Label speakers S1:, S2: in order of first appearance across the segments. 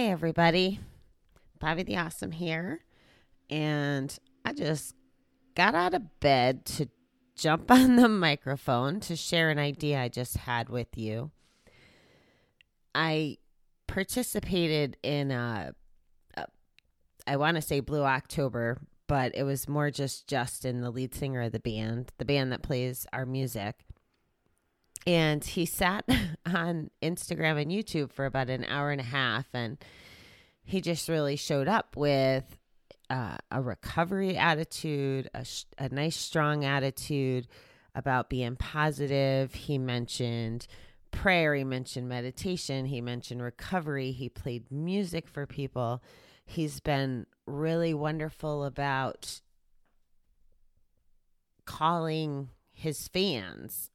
S1: Hi, everybody. Bobby the Awesome here. And I just got out of bed to jump on the microphone to share an idea I just had with you. I participated in a, a I want to say Blue October, but it was more just Justin, the lead singer of the band, the band that plays our music and he sat on Instagram and YouTube for about an hour and a half, and he just really showed up with uh, a recovery attitude, a, sh- a nice, strong attitude about being positive. He mentioned prayer, he mentioned meditation, he mentioned recovery, he played music for people. He's been really wonderful about calling his fans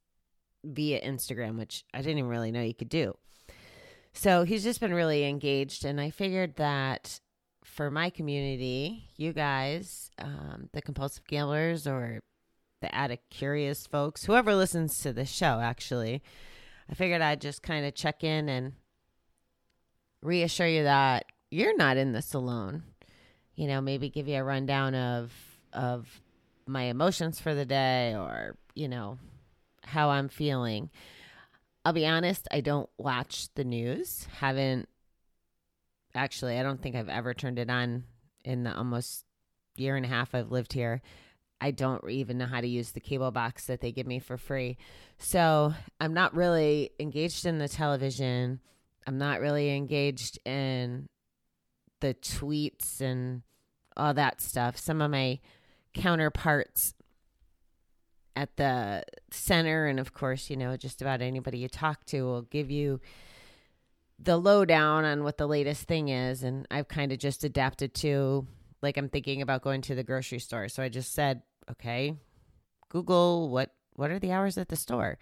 S1: via Instagram, which I didn't even really know you could do. So he's just been really engaged, and I figured that for my community, you guys, um, the compulsive gamblers or the addict curious folks, whoever listens to the show, actually, I figured I'd just kind of check in and reassure you that you're not in this alone. You know, maybe give you a rundown of of my emotions for the day, or you know, how I'm feeling. I'll be honest, I don't watch the news. Haven't actually, I don't think I've ever turned it on in the almost year and a half I've lived here. I don't even know how to use the cable box that they give me for free. So I'm not really engaged in the television. I'm not really engaged in the tweets and all that stuff. Some of my counterparts at the center and of course you know just about anybody you talk to will give you the lowdown on what the latest thing is. And i've kind of just adapted to like i'm thinking about going to the grocery store. So i just said okay google what what are the hours at the store?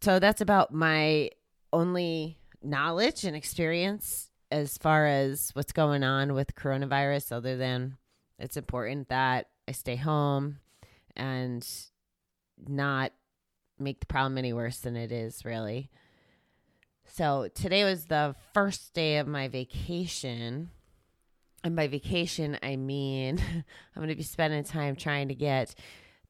S1: So that's about my only knowledge and experience as far as what's going on with coronavirus other than it's important that i stay home and not make the problem any worse than it is, really. So today was the first day of my vacation. And by vacation, I mean I'm going to be spending time trying to get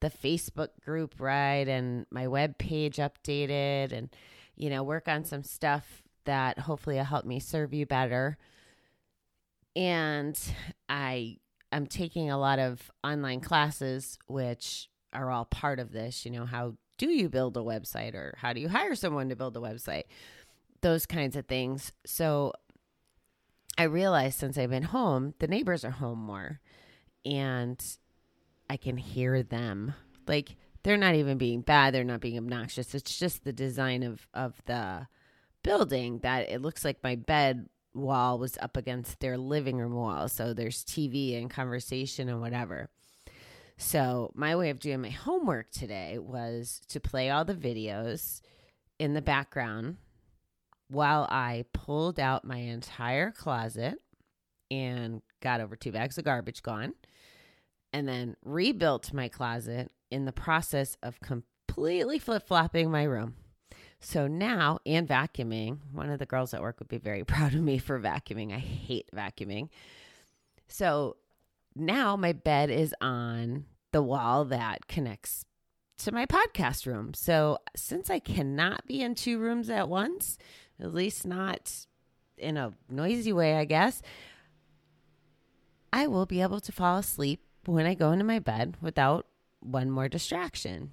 S1: the Facebook group right and my web page updated and, you know, work on some stuff that hopefully will help me serve you better. And I I'm taking a lot of online classes, which are all part of this. You know, how do you build a website or how do you hire someone to build a website? Those kinds of things. So I realized since I've been home, the neighbors are home more and I can hear them. Like they're not even being bad, they're not being obnoxious. It's just the design of of the building that it looks like my bed wall was up against their living room wall. So there's TV and conversation and whatever. So, my way of doing my homework today was to play all the videos in the background while I pulled out my entire closet and got over two bags of garbage gone, and then rebuilt my closet in the process of completely flip flopping my room. So now, and vacuuming, one of the girls at work would be very proud of me for vacuuming. I hate vacuuming. So now my bed is on the wall that connects to my podcast room. So since I cannot be in two rooms at once, at least not in a noisy way, I guess, I will be able to fall asleep when I go into my bed without one more distraction.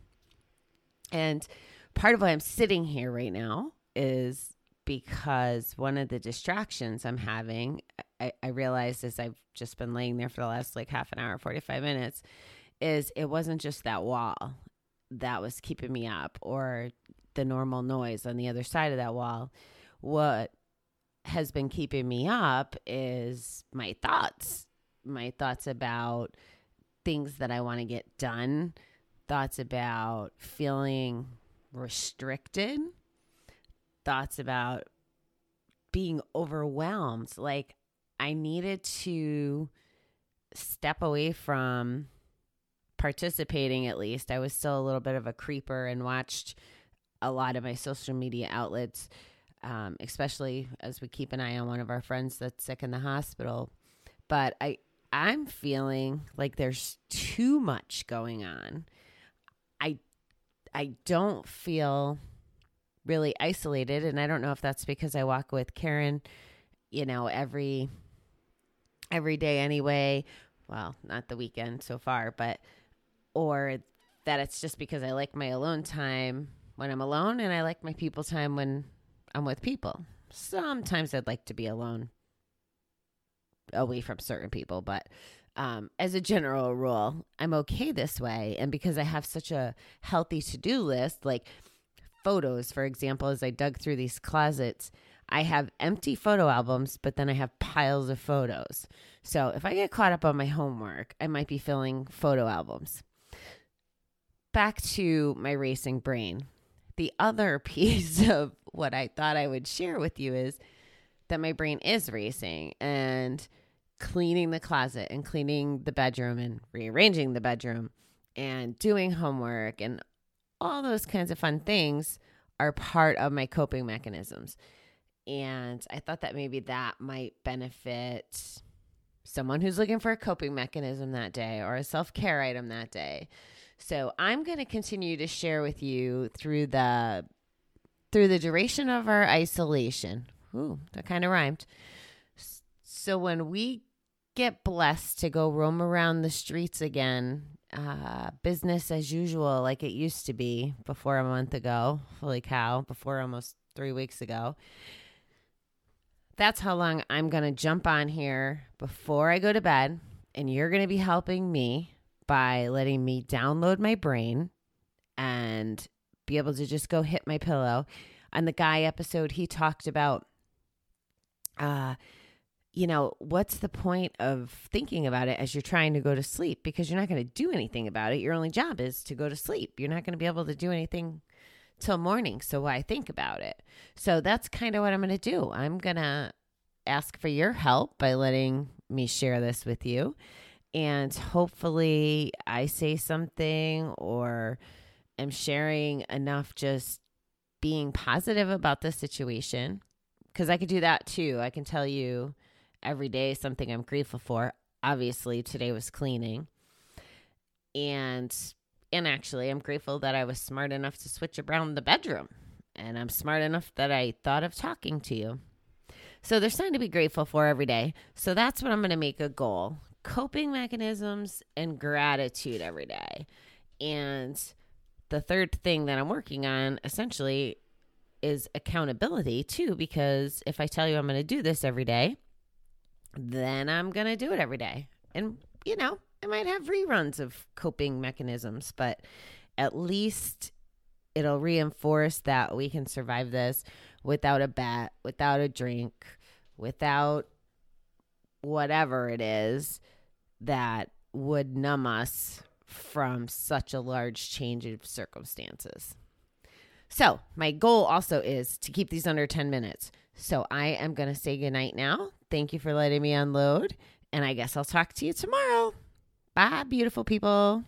S1: And part of why I'm sitting here right now is because one of the distractions I'm having, I, I realized as I've just been laying there for the last like half an hour, 45 minutes, is it wasn't just that wall that was keeping me up or the normal noise on the other side of that wall. What has been keeping me up is my thoughts, my thoughts about things that I want to get done, thoughts about feeling restricted, thoughts about being overwhelmed. Like I needed to step away from participating at least. I was still a little bit of a creeper and watched a lot of my social media outlets, um, especially as we keep an eye on one of our friends that's sick in the hospital. But I I'm feeling like there's too much going on. I I don't feel really isolated and I don't know if that's because I walk with Karen, you know, every every day anyway. Well, not the weekend so far, but or that it's just because I like my alone time when I'm alone and I like my people time when I'm with people. Sometimes I'd like to be alone away from certain people, but um, as a general rule, I'm okay this way. And because I have such a healthy to do list, like photos, for example, as I dug through these closets, I have empty photo albums, but then I have piles of photos. So if I get caught up on my homework, I might be filling photo albums. Back to my racing brain. The other piece of what I thought I would share with you is that my brain is racing and cleaning the closet and cleaning the bedroom and rearranging the bedroom and doing homework and all those kinds of fun things are part of my coping mechanisms. And I thought that maybe that might benefit someone who's looking for a coping mechanism that day or a self care item that day. So I'm going to continue to share with you through the through the duration of our isolation. Ooh, that kind of rhymed. So when we get blessed to go roam around the streets again, uh, business as usual, like it used to be before a month ago. Holy cow, before almost three weeks ago. That's how long I'm going to jump on here before I go to bed. And you're going to be helping me by letting me download my brain and be able to just go hit my pillow. On the guy episode, he talked about, uh, you know, what's the point of thinking about it as you're trying to go to sleep? Because you're not going to do anything about it. Your only job is to go to sleep. You're not going to be able to do anything till morning. So why think about it? So that's kind of what I'm going to do. I'm going to ask for your help by letting me share this with you. And hopefully, I say something or am sharing enough just being positive about the situation. Because I could do that too. I can tell you every day something I'm grateful for. Obviously, today was cleaning. And and actually, I'm grateful that I was smart enough to switch around the bedroom. And I'm smart enough that I thought of talking to you. So there's something to be grateful for every day. So that's what I'm going to make a goal coping mechanisms and gratitude every day. And the third thing that I'm working on essentially is accountability too, because if I tell you I'm going to do this every day, then I'm going to do it every day. And, you know, I might have reruns of coping mechanisms, but at least it'll reinforce that we can survive this without a bat, without a drink, without whatever it is that would numb us from such a large change of circumstances. So, my goal also is to keep these under 10 minutes. So, I am going to say goodnight now. Thank you for letting me unload. And I guess I'll talk to you tomorrow. Bye, beautiful people.